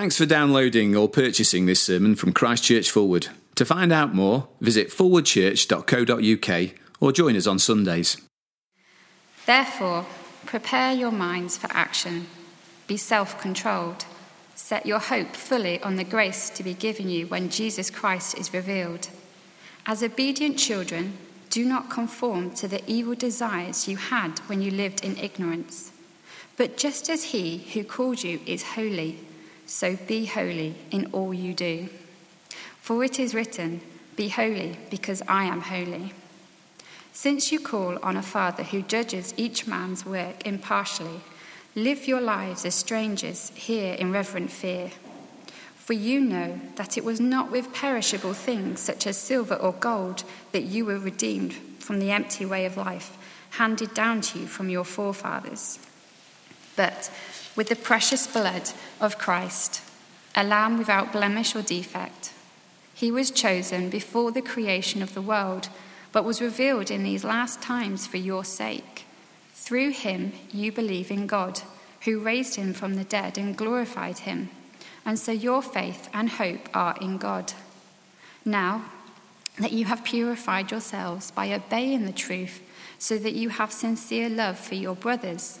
Thanks for downloading or purchasing this sermon from Christchurch Forward. To find out more, visit forwardchurch.co.uk or join us on Sundays. Therefore, prepare your minds for action. Be self controlled. Set your hope fully on the grace to be given you when Jesus Christ is revealed. As obedient children, do not conform to the evil desires you had when you lived in ignorance. But just as he who called you is holy, so be holy in all you do. For it is written, Be holy, because I am holy. Since you call on a Father who judges each man's work impartially, live your lives as strangers here in reverent fear. For you know that it was not with perishable things such as silver or gold that you were redeemed from the empty way of life handed down to you from your forefathers, but with the precious blood of Christ, a lamb without blemish or defect. He was chosen before the creation of the world, but was revealed in these last times for your sake. Through him you believe in God, who raised him from the dead and glorified him, and so your faith and hope are in God. Now that you have purified yourselves by obeying the truth, so that you have sincere love for your brothers,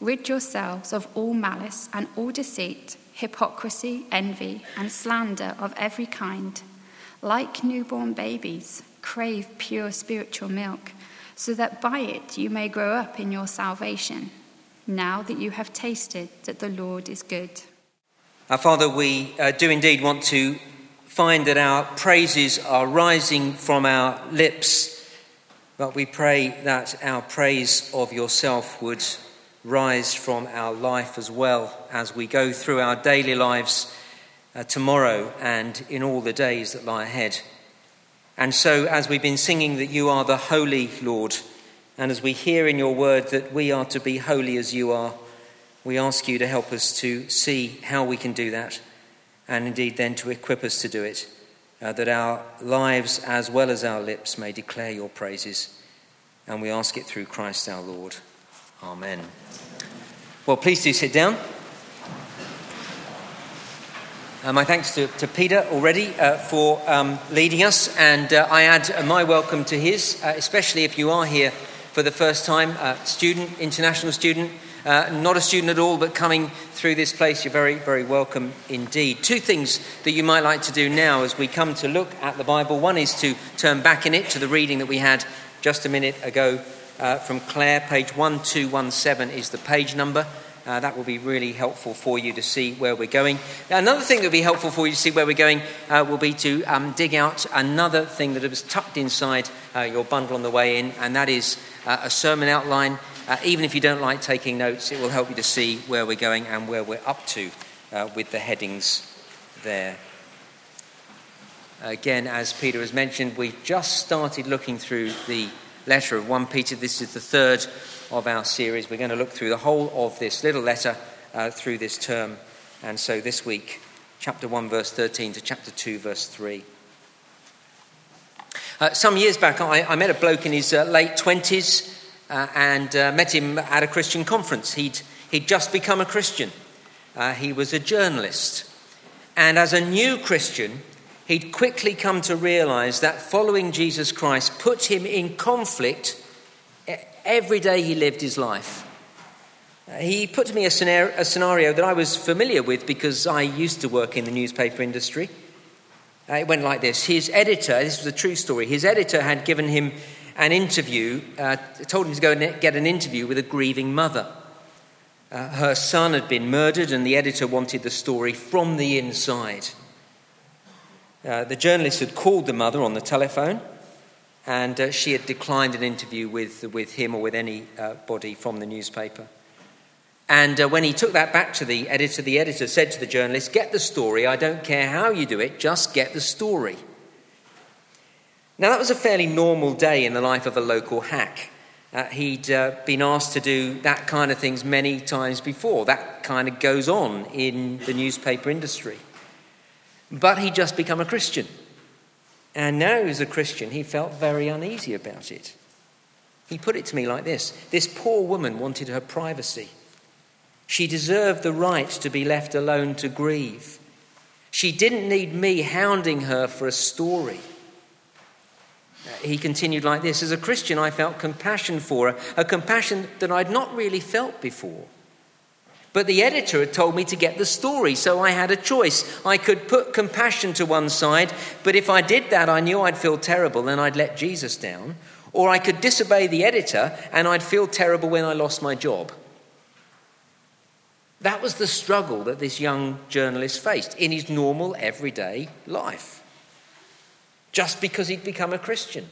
Rid yourselves of all malice and all deceit, hypocrisy, envy, and slander of every kind. Like newborn babies, crave pure spiritual milk, so that by it you may grow up in your salvation, now that you have tasted that the Lord is good. Our Father, we uh, do indeed want to find that our praises are rising from our lips, but we pray that our praise of yourself would rise from our life as well as we go through our daily lives uh, tomorrow and in all the days that lie ahead. And so, as we've been singing that you are the holy Lord, and as we hear in your word that we are to be holy as you are, we ask you to help us to see how we can do that, and indeed then to equip us to do it, uh, that our lives as well as our lips may declare your praises. And we ask it through Christ our Lord. Amen. Well, please do sit down. Uh, my thanks to, to Peter already uh, for um, leading us, and uh, I add my welcome to his, uh, especially if you are here for the first time, uh, student, international student, uh, not a student at all, but coming through this place, you're very, very welcome indeed. Two things that you might like to do now as we come to look at the Bible. One is to turn back in it to the reading that we had just a minute ago uh, from Claire. Page 1217 is the page number. Uh, that will be really helpful for you to see where we're going. Another thing that will be helpful for you to see where we're going uh, will be to um, dig out another thing that was tucked inside uh, your bundle on the way in, and that is uh, a sermon outline. Uh, even if you don't like taking notes, it will help you to see where we're going and where we're up to uh, with the headings there. Again, as Peter has mentioned, we've just started looking through the letter of 1 Peter. This is the third of our series. We're going to look through the whole of this little letter uh, through this term. And so this week, chapter 1, verse 13 to chapter 2, verse 3. Uh, some years back, I, I, met a bloke in his uh, late 20s uh, and uh, met him at a Christian conference. He'd, he'd just become a Christian, uh, he was a journalist. And as a new Christian, he'd quickly come to realize that following Jesus Christ put him in conflict every day he lived his life. Uh, he put to me a scenario, a scenario, that I was familiar with because I used to work in the newspaper industry. Uh, it went like this His editor, this was a true story, his editor had given him an interview, uh, told him to go and get an interview with a grieving mother. Uh, her son had been murdered, and the editor wanted the story from the inside. Uh, the journalist had called the mother on the telephone, and uh, she had declined an interview with, with him or with anybody uh, from the newspaper. And uh, when he took that back to the editor, the editor said to the journalist, Get the story. I don't care how you do it, just get the story. Now, that was a fairly normal day in the life of a local hack. Uh, he'd uh, been asked to do that kind of things many times before. That kind of goes on in the newspaper industry. But he'd just become a Christian. And now, as a Christian, he felt very uneasy about it. He put it to me like this This poor woman wanted her privacy. She deserved the right to be left alone to grieve. She didn't need me hounding her for a story. He continued like this As a Christian, I felt compassion for her, a compassion that I'd not really felt before. But the editor had told me to get the story, so I had a choice. I could put compassion to one side, but if I did that, I knew I'd feel terrible and I'd let Jesus down. Or I could disobey the editor and I'd feel terrible when I lost my job. That was the struggle that this young journalist faced in his normal, everyday life. Just because he'd become a Christian,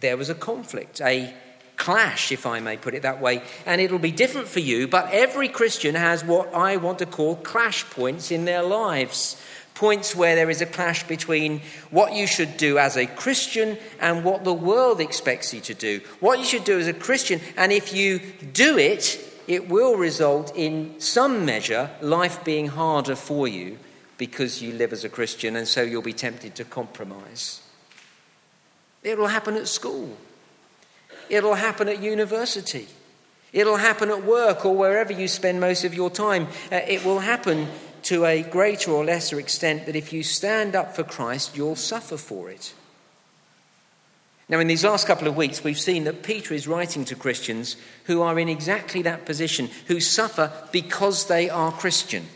there was a conflict, a clash, if I may put it that way. And it'll be different for you, but every Christian has what I want to call clash points in their lives. Points where there is a clash between what you should do as a Christian and what the world expects you to do. What you should do as a Christian, and if you do it, it will result in some measure life being harder for you because you live as a Christian, and so you'll be tempted to compromise. It'll happen at school. It'll happen at university. It'll happen at work or wherever you spend most of your time. Uh, it will happen to a greater or lesser extent that if you stand up for Christ, you'll suffer for it. Now, in these last couple of weeks, we've seen that Peter is writing to Christians who are in exactly that position, who suffer because they are Christian.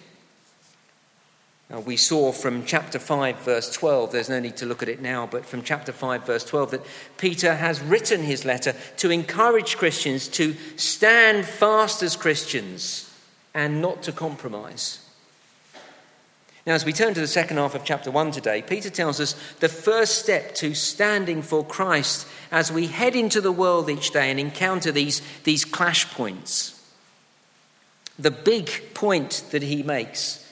Uh, we saw from chapter 5, verse 12, there's no need to look at it now, but from chapter 5, verse 12, that Peter has written his letter to encourage Christians to stand fast as Christians and not to compromise. Now, as we turn to the second half of chapter 1 today, Peter tells us the first step to standing for Christ as we head into the world each day and encounter these, these clash points. The big point that he makes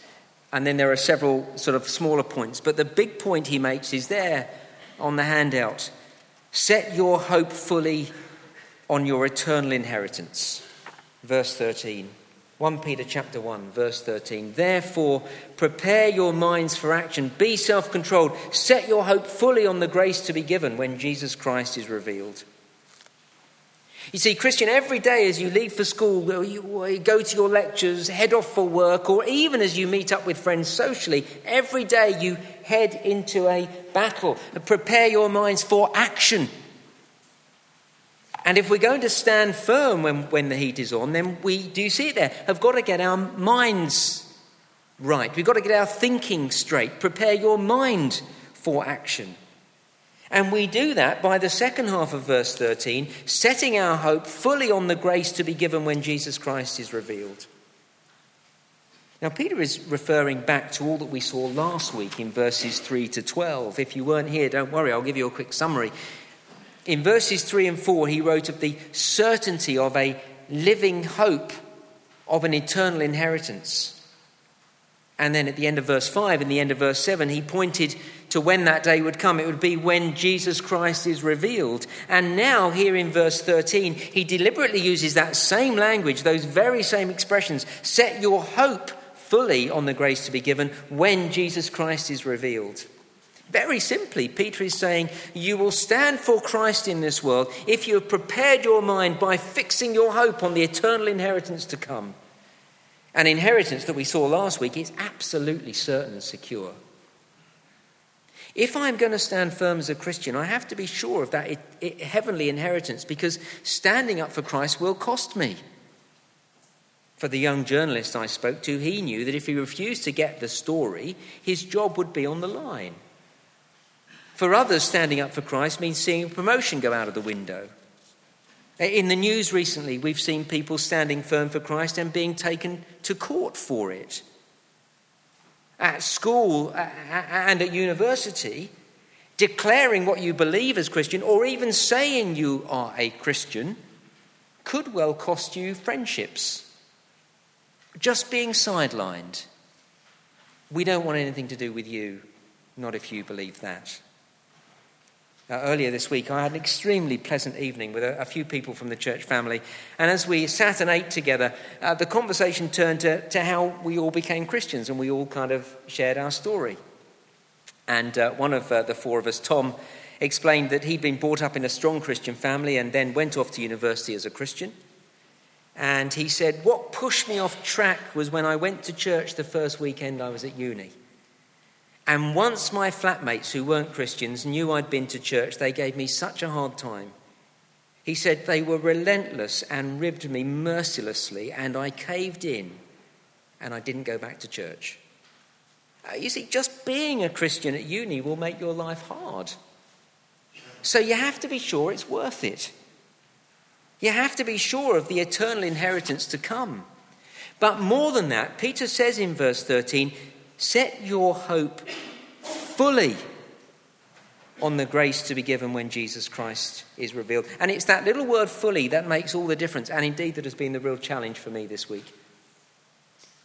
and then there are several sort of smaller points. But the big point he makes is there on the handout. Set your hope fully on your eternal inheritance. Verse 13. 1 Peter chapter 1 verse 13 Therefore prepare your minds for action be self-controlled set your hope fully on the grace to be given when Jesus Christ is revealed you see, Christian, every day as you leave for school, you go to your lectures, head off for work, or even as you meet up with friends socially, every day you head into a battle. Prepare your minds for action. And if we're going to stand firm when, when the heat is on, then we, do you see it there? Have got to get our minds right. We've got to get our thinking straight. Prepare your mind for action. And we do that by the second half of verse 13, setting our hope fully on the grace to be given when Jesus Christ is revealed. Now, Peter is referring back to all that we saw last week in verses 3 to 12. If you weren't here, don't worry, I'll give you a quick summary. In verses 3 and 4, he wrote of the certainty of a living hope of an eternal inheritance. And then at the end of verse 5 and the end of verse 7, he pointed to when that day would come. It would be when Jesus Christ is revealed. And now, here in verse 13, he deliberately uses that same language, those very same expressions. Set your hope fully on the grace to be given when Jesus Christ is revealed. Very simply, Peter is saying, You will stand for Christ in this world if you have prepared your mind by fixing your hope on the eternal inheritance to come. An inheritance that we saw last week is absolutely certain and secure. If I'm going to stand firm as a Christian, I have to be sure of that it, it, heavenly inheritance because standing up for Christ will cost me. For the young journalist I spoke to, he knew that if he refused to get the story, his job would be on the line. For others, standing up for Christ means seeing a promotion go out of the window. In the news recently, we've seen people standing firm for Christ and being taken to court for it. At school and at university, declaring what you believe as Christian or even saying you are a Christian could well cost you friendships. just being sidelined. We don't want anything to do with you, not if you believe that. Uh, earlier this week, I had an extremely pleasant evening with a, a, few people from the church family. And as we sat and ate together, uh, the conversation turned to, to how we all became Christians and we all kind of shared our story. And uh, one of uh, the four of us, Tom, explained that he'd been brought up in a strong Christian family and then went off to university as a Christian. And he said, What pushed me off track was when I went to church the first weekend I was at uni. And once my flatmates who weren't Christians knew I'd been to church, they gave me such a hard time. He said they were relentless and ribbed me mercilessly, and I caved in and I didn't go back to church. Uh, you see, just being a Christian at uni will make your life hard. So you have to be sure it's worth it. You have to be sure of the eternal inheritance to come. But more than that, Peter says in verse 13, set your hope fully on the grace to be given when Jesus Christ is revealed. And it's that little word fully that makes all the difference, and indeed that has been the real challenge for me this week.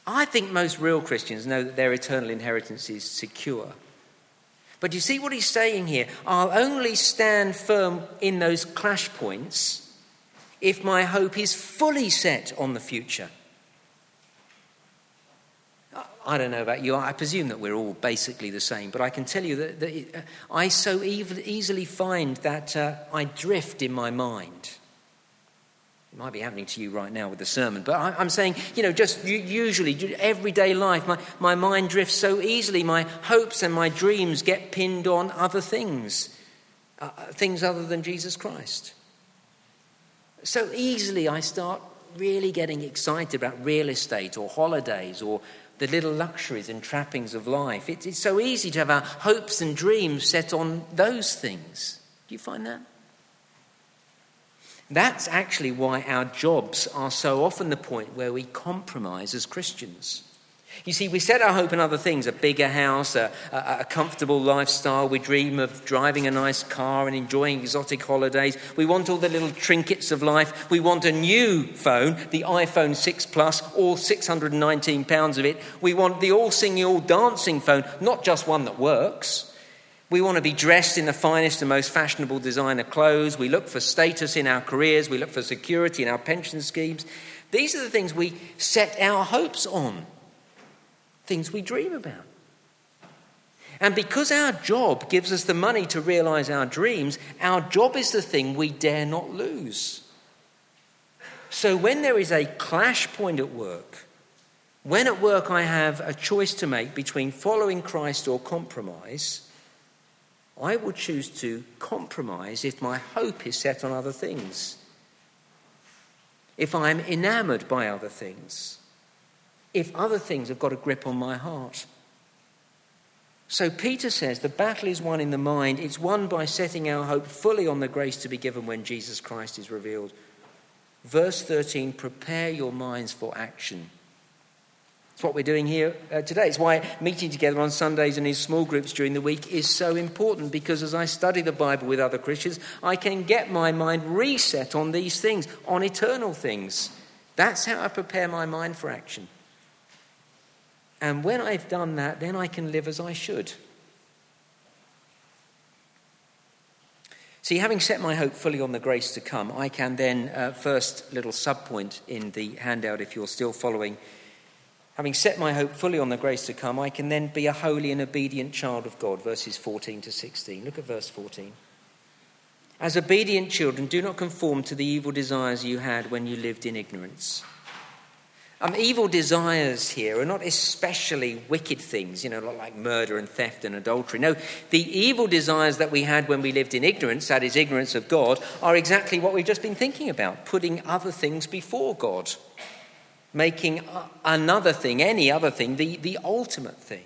I think most real Christians know that their eternal inheritance is secure. But you see what he's saying here? I'll only stand firm in those clash points if my hope is fully set on the future. I don't know about you, I presume that we're all basically the same, but I can tell you that, that uh, I so easily find that uh, I drift in my mind. It might be happening to you right now with the sermon, but I, am saying, you know, just usually, everyday life, my, my mind drifts so easily. My hopes and my dreams get pinned on other things, uh, uh, things other than Jesus Christ. So easily I start really getting excited about real estate or holidays or the little luxuries and trappings of life. It, it's so easy to have our hopes and dreams set on those things. Do you find that? That's actually why our jobs are so often the point where we compromise as Christians. You see, we set our hope in other things a bigger house, a, a, a, comfortable lifestyle. We dream of driving a nice car and enjoying exotic holidays. We want all the little trinkets of life. We want a new phone, the iPhone 6 Plus, all 619 pounds of it. We want the all singing, all dancing phone, not just one that works. We want to be dressed in the finest and most fashionable designer clothes. We look for status in our careers. We look for security in our pension schemes. These are the things we set our hopes on, things we dream about. And because our job gives us the money to realize our dreams, our job is the thing we dare not lose. So when there is a clash point at work, when at work I have a choice to make between following Christ or compromise, I would choose to compromise if my hope is set on other things, if I'm enamored by other things, if other things have got a grip on my heart. So Peter says the battle is won in the mind. It's won by setting our hope fully on the grace to be given when Jesus Christ is revealed. Verse 13 prepare your minds for action. It's what we're doing here uh, today. It's why meeting together on Sundays and in small groups during the week is so important because as I study the Bible with other Christians, I can get my mind reset on these things, on eternal things. That's how I prepare my mind for action. And when I've done that, then I can live as I should. See, having set my hope fully on the grace to come, I can then, uh, first little subpoint in the handout, if you're still following Having set my hope fully on the grace to come, I can then be a holy and obedient child of God. Verses 14 to 16. Look at verse 14. As obedient children, do not conform to the evil desires you had when you lived in ignorance. Um, evil desires here are not especially wicked things, you know, like murder and theft and adultery. No, the evil desires that we had when we lived in ignorance, that is, ignorance of God, are exactly what we've just been thinking about putting other things before God making another thing, any other thing, the, the ultimate thing.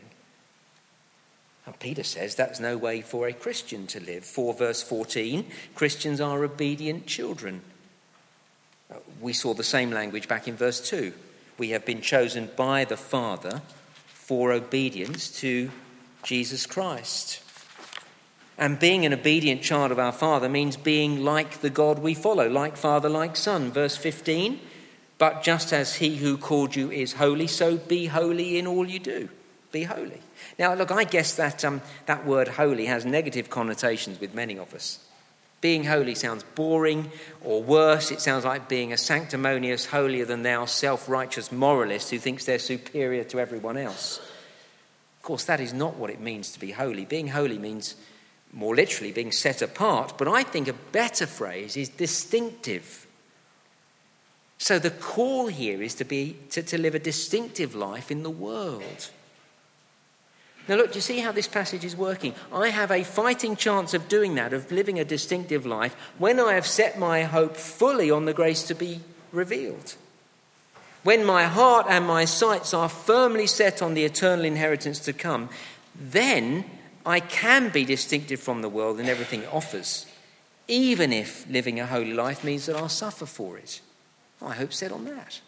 And Peter says that's no way for a Christian to live. 4 verse 14 Christians are obedient children. Uh, we saw the same language back in verse 2. We have been chosen by the Father for obedience to Jesus Christ. And being an obedient child of our Father means being like the God we follow, like Father, like Son. Verse 15 But just as he who called you is holy, so be holy in all you do. Be holy. Now, look, I guess that, um, that word holy has negative connotations with many of us. Being holy sounds boring, or worse, it sounds like being a sanctimonious, holier than thou, self righteous moralist who thinks they're superior to everyone else. Of course, that is not what it means to be holy. Being holy means, more literally, being set apart, but I think a better phrase is distinctive. So the call here is to, be, to, to live a distinctive life in the world. Now, look, do you see how this passage is working? I have a fighting chance of doing that, of living a distinctive life, when I have set my hope fully on the grace to be revealed. When my heart and my sights are firmly set on the eternal inheritance to come, then I can be distinctive from the world and everything it offers, even if living a holy life means that I'll suffer for it. My hope set on that.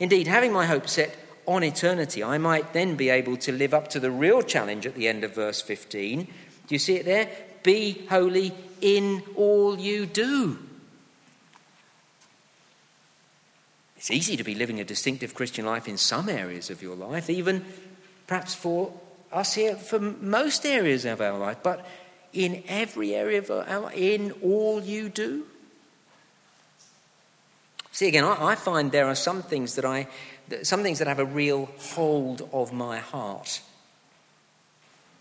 Indeed, having my hope set on eternity, I might then be able to live up to the real challenge at the end of verse 15. Do you see it there? Be holy in all you do. It's easy to be living a distinctive Christian life in some areas of your life, even perhaps for us here, for most areas of our life, but in every area of our life, in all you do. See, again, I, I find there are some things that I some things that have a real hold of my heart.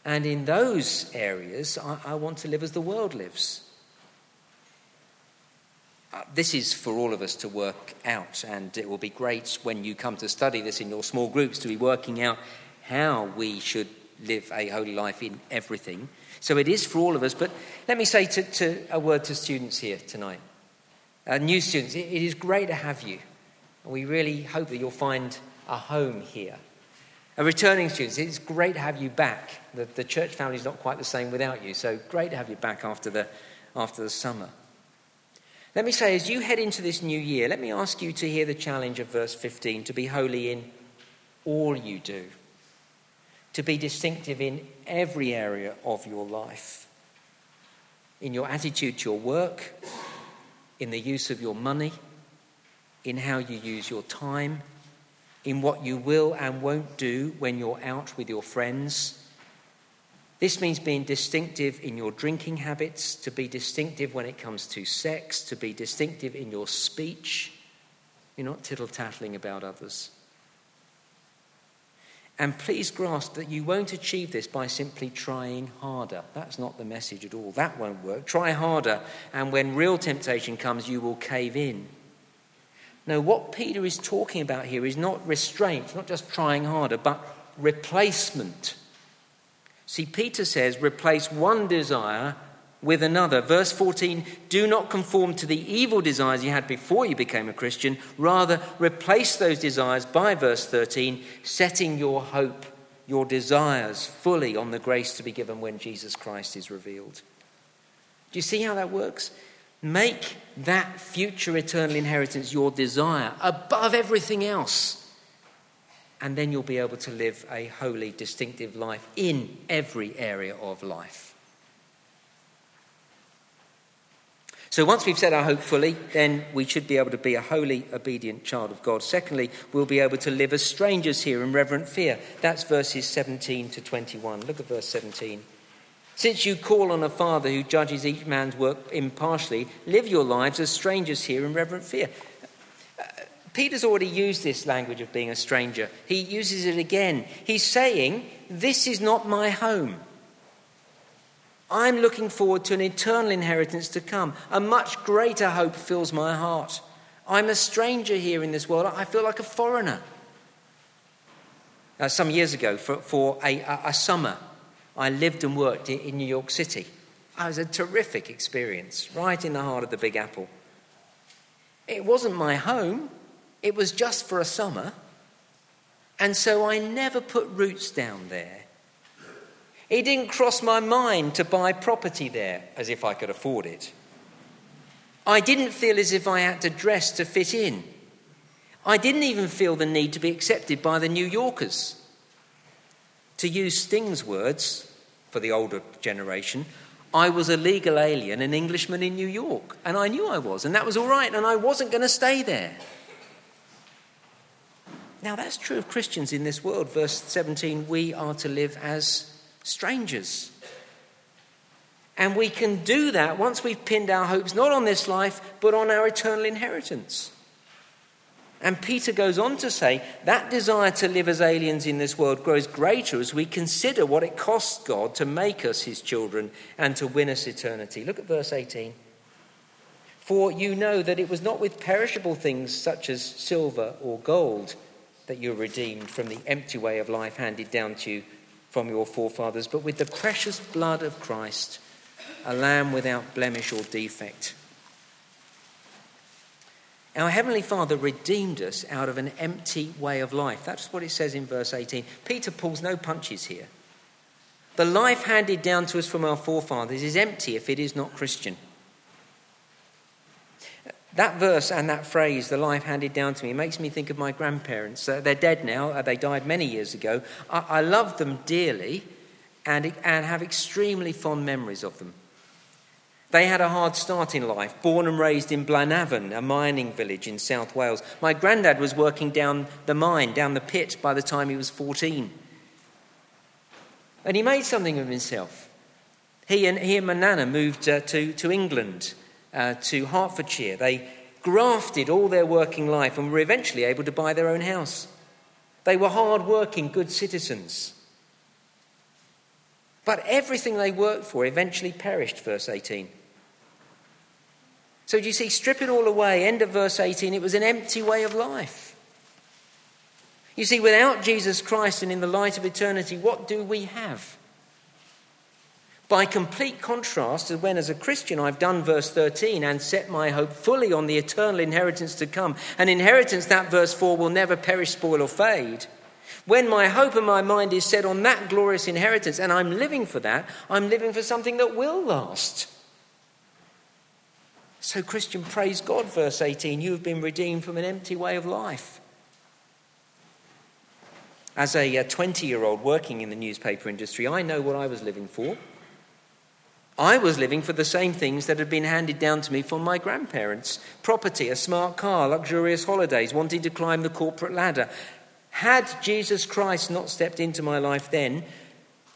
And in those areas, I, I want to live as the world lives. Uh, this is for all of us to work out, and it will be great when you come to study this in your small groups to be working out how we should live a holy life in everything. So it is for all of us, but let me say to, to a word to students here tonight. Uh, new students, it, it is great to have you. We really hope that you'll find a home here. A returning students, it's great to have you back. The, the church family is not quite the same without you, so great to have you back after the, after the summer. Let me say, as you head into this new year, let me ask you to hear the challenge of verse 15 to be holy in all you do, to be distinctive in every area of your life, in your attitude to your work, in the use of your money in how you use your time, in what you will and won't do when you're out with your friends. This means being distinctive in your drinking habits, to be distinctive when it comes to sex, to be distinctive in your speech. You're not tittle tattling about others. And please grasp that you won't achieve this by simply trying harder. That's not the message at all. That won't work. Try harder, and when real temptation comes, you will cave in. No, what Peter is talking about here is not restraint, not just trying harder, but replacement. See, Peter says, replace one desire with another. Verse 14, do not conform to the evil desires you had before you became a Christian. Rather, replace those desires by verse 13, setting your hope, your desires fully on the grace to be given when Jesus Christ is revealed. Do you see how that works? Make that future eternal inheritance your desire above everything else. And then you'll be able to live a holy, distinctive life in every area of life. So, once we've set our hope fully, then we should be able to be a holy, obedient child of God. Secondly, we'll be able to live as strangers here in reverent fear. That's verses 17 to 21. Look at verse 17. Since you call on a Father who judges each man's work impartially, live your lives as strangers here in reverent fear. Uh, Peter's already used this language of being a stranger. He uses it again. He's saying, This is not my home. I'm looking forward to an eternal inheritance to come. A much greater hope fills my heart. I'm a stranger here in this world. I feel like a foreigner. Uh, some years ago, for, for a, a summer, I lived and worked in New York City. It was a terrific experience, right in the heart of the Big Apple. It wasn't my home, it was just for a summer, and so I never put roots down there. It didn't cross my mind to buy property there as if I could afford it. I didn't feel as if I had to dress to fit in. I didn't even feel the need to be accepted by the New Yorkers. To use Sting's words for the older generation, I was a legal alien, an Englishman in New York, and I knew I was, and that was all right, and I wasn't going to stay there. Now, that's true of Christians in this world. Verse 17 we are to live as strangers. And we can do that once we've pinned our hopes not on this life, but on our eternal inheritance. And Peter goes on to say that desire to live as aliens in this world grows greater as we consider what it costs God to make us his children and to win us eternity. Look at verse 18. For you know that it was not with perishable things such as silver or gold that you were redeemed from the empty way of life handed down to you from your forefathers, but with the precious blood of Christ, a lamb without blemish or defect. Our Heavenly Father redeemed us out of an empty way of life. That's what it says in verse 18. Peter pulls no punches here. The life handed down to us from our forefathers is empty if it is not Christian. That verse and that phrase, the life handed down to me, makes me think of my grandparents. Uh, they're dead now, uh, they died many years ago. I, I love them dearly and, and have extremely fond memories of them. They had a hard start in life, born and raised in Blaenavon, a mining village in South Wales. My granddad was working down the mine, down the pit, by the time he was 14. And he made something of himself. He and, he and my nana moved uh, to, to England, uh, to Hertfordshire. They grafted all their working life and were eventually able to buy their own house. They were hard working, good citizens. But everything they worked for eventually perished, verse 18. So do you see, strip it all away, end of verse 18, it was an empty way of life. You see, without Jesus Christ and in the light of eternity, what do we have? By complete contrast when, as a Christian, I've done verse 13 and set my hope fully on the eternal inheritance to come, an inheritance that, verse 4, will never perish, spoil, or fade. When my hope and my mind is set on that glorious inheritance and I'm living for that, I'm living for something that will last. So, Christian, praise God, verse 18, you have been redeemed from an empty way of life. As a 20 year old working in the newspaper industry, I know what I was living for. I was living for the same things that had been handed down to me from my grandparents property, a smart car, luxurious holidays, wanting to climb the corporate ladder. Had Jesus Christ not stepped into my life then,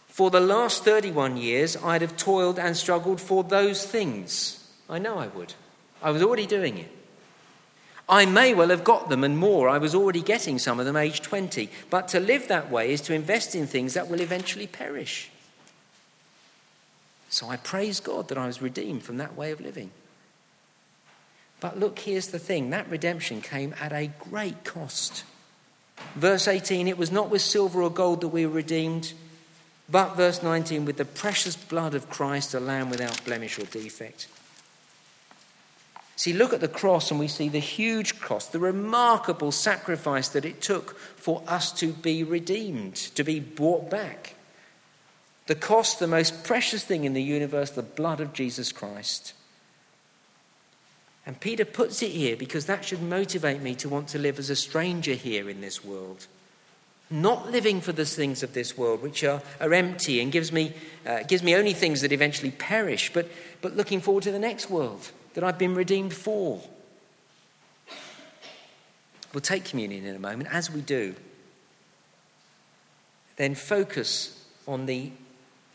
for the last 31 years, I'd have toiled and struggled for those things. I know I would. I was already doing it. I may well have got them and more. I was already getting some of them age 20. But to live that way is to invest in things that will eventually perish. So I praise God that I was redeemed from that way of living. But look, here's the thing that redemption came at a great cost. Verse 18 it was not with silver or gold that we were redeemed, but verse 19 with the precious blood of Christ, a lamb without blemish or defect. See, look at the cross and we see the huge cost, the remarkable sacrifice that it took for us to be redeemed, to be brought back. The cost, the most precious thing in the universe, the blood of Jesus Christ. And Peter puts it here because that should motivate me to want to live as a stranger here in this world. Not living for the things of this world, which are, are empty and gives me, uh, gives me only things that eventually perish, but, but looking forward to the next world that I've been redeemed for. We'll take communion in a moment. As we do, then focus on the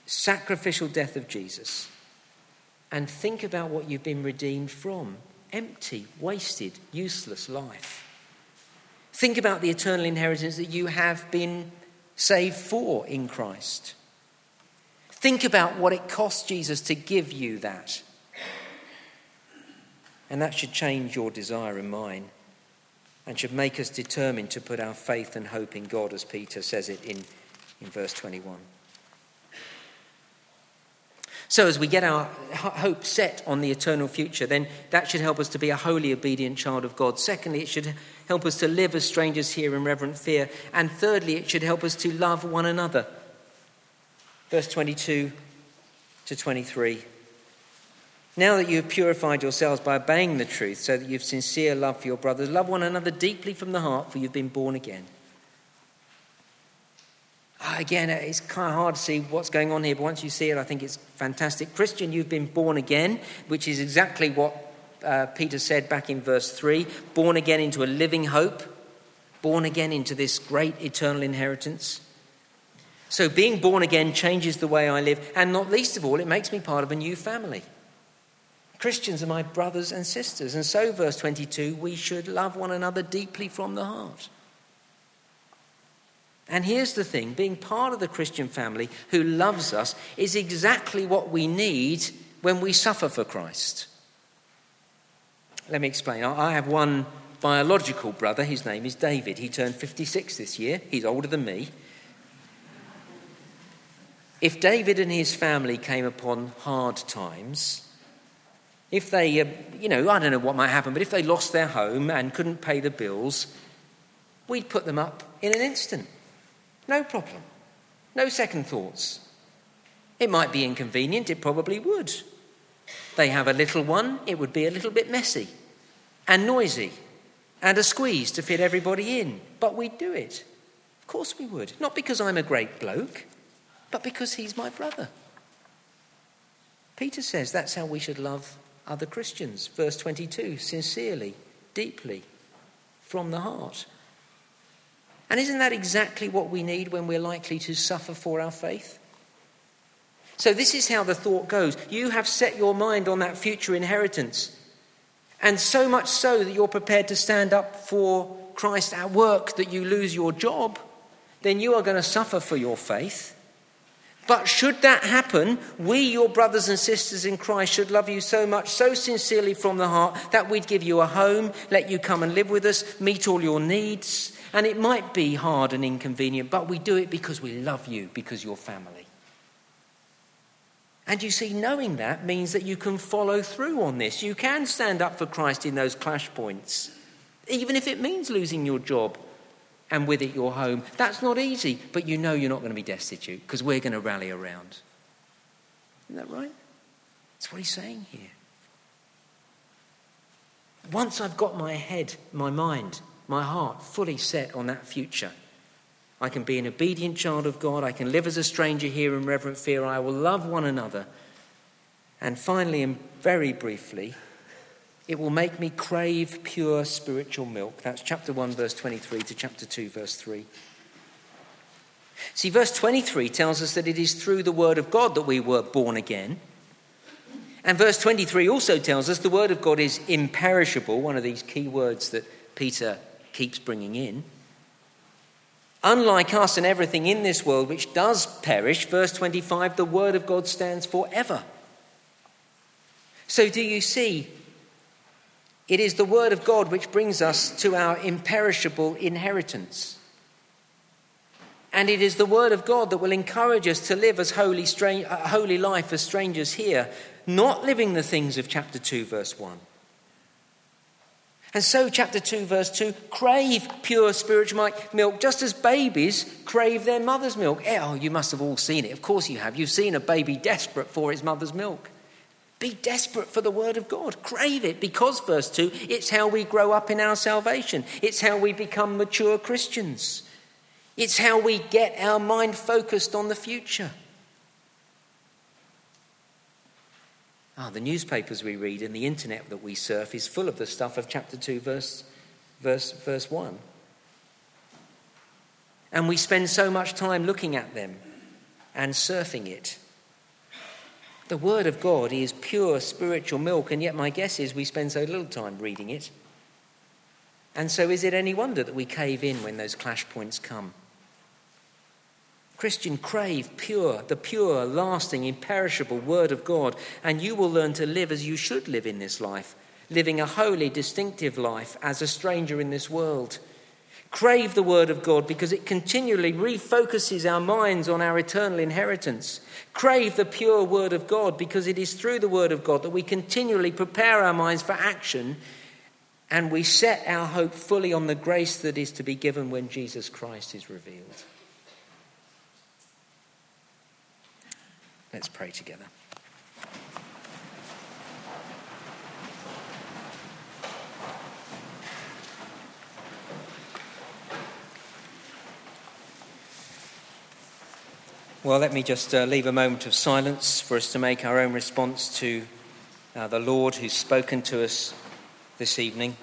sacrificial death of Jesus and think about what you've been redeemed from empty, wasted, useless life. Think about the eternal inheritance that you have been saved for in Christ. Think about what it cost Jesus to give you that. And that should change your desire and mine and should make us determined to put our faith and hope in God, as Peter says it in, in verse 21. So, as we get our hope set on the eternal future, then that should help us to be a holy, obedient child of God. Secondly, it should help us to live as strangers here in reverent fear. And thirdly, it should help us to love one another. Verse 22 to 23. Now that you have purified yourselves by obeying the truth, so that you have sincere love for your brothers, love one another deeply from the heart, for you've been born again. Ah, again, it's kind of hard to see what's going on here, but once you see it, I think it's fantastic. Christian, you've been born again, which is exactly what uh, Peter said back in verse 3 born again into a living hope. born again into this great eternal inheritance. So, being born again changes the way I live, and not least of all, it makes me part of a new family. Christians are my brothers and sisters, and so, verse 22, we should love one another deeply from the heart. And here's the thing being part of the Christian family who loves us is exactly what we need when we suffer for Christ. Let me explain. I have one biological brother. His name is David. He turned 56 this year. He's older than me. If David and his family came upon hard times, if they, uh, you know, I don't know what might happen, but if they lost their home and couldn't pay the bills, we'd put them up in an instant. No problem. No second thoughts. It might be inconvenient, it probably would. They have a little one, it would be a little bit messy and noisy and a squeeze to fit everybody in, but we'd do it. Of course we would. Not because I'm a great bloke, but because he's my brother. Peter says that's how we should love other Christians. Verse 22 sincerely, deeply, from the heart. And isn't that exactly what we need when we're likely to suffer for our faith? So, this is how the thought goes. You have set your mind on that future inheritance. And so much so that you're prepared to stand up for Christ at work that you lose your job, then you are going to suffer for your faith. But should that happen, we, your brothers and sisters in Christ, should love you so much, so sincerely from the heart, that we'd give you a home, let you come and live with us, meet all your needs. And it might be hard and inconvenient, but we do it because we love you, because you're family. And you see, knowing that means that you can follow through on this. You can stand up for Christ in those clash points, even if it means losing your job and with it your home. That's not easy, but you know you're not going to be destitute because we're going to rally around. Isn't that right? That's what he's saying here. Once I've got my head, my mind, my heart fully set on that future, I can be an obedient child of God. I can live as a stranger here in reverent fear. I will love one another. And finally, and very briefly, it will make me crave pure spiritual milk. That's chapter 1, verse 23 to chapter 2, verse 3. See, verse 23 tells us that it is through the word of God that we were born again. And verse 23 also tells us the word of God is imperishable, one of these key words that Peter keeps bringing in. Unlike us and everything in this world which does perish, verse 25, the word of God stands forever. So, do you see? It is the word of God which brings us to our imperishable inheritance. And it is the word of God that will encourage us to live as holy, a holy life as strangers here, not living the things of chapter 2, verse 1. And so, chapter 2, verse 2 crave pure spiritual milk just as babies crave their mother's milk. Eh, oh, you must have all seen it. Of course, you have. You've seen a baby desperate for its mother's milk. Be desperate for the word of God. Crave it because, verse 2, it's how we grow up in our salvation, it's how we become mature Christians, it's how we get our mind focused on the future. Ah, the newspapers we read and the internet that we surf is full of the stuff of chapter 2, verse, verse, verse 1. And we spend so much time looking at them and surfing it. The Word of God is pure spiritual milk, and yet my guess is we spend so little time reading it. And so, is it any wonder that we cave in when those clash points come? Christian, crave pure, the pure, lasting, imperishable Word of God, and you will learn to live as you should live in this life, living a holy, distinctive life as a stranger in this world. Crave the Word of God because it continually refocuses our minds on our eternal inheritance. Crave the pure Word of God because it is through the Word of God that we continually prepare our minds for action and we set our hope fully on the grace that is to be given when Jesus Christ is revealed. Let's pray together. Well, let me just uh, leave a moment of silence for us to make our own response to uh, the Lord who's spoken to us this evening.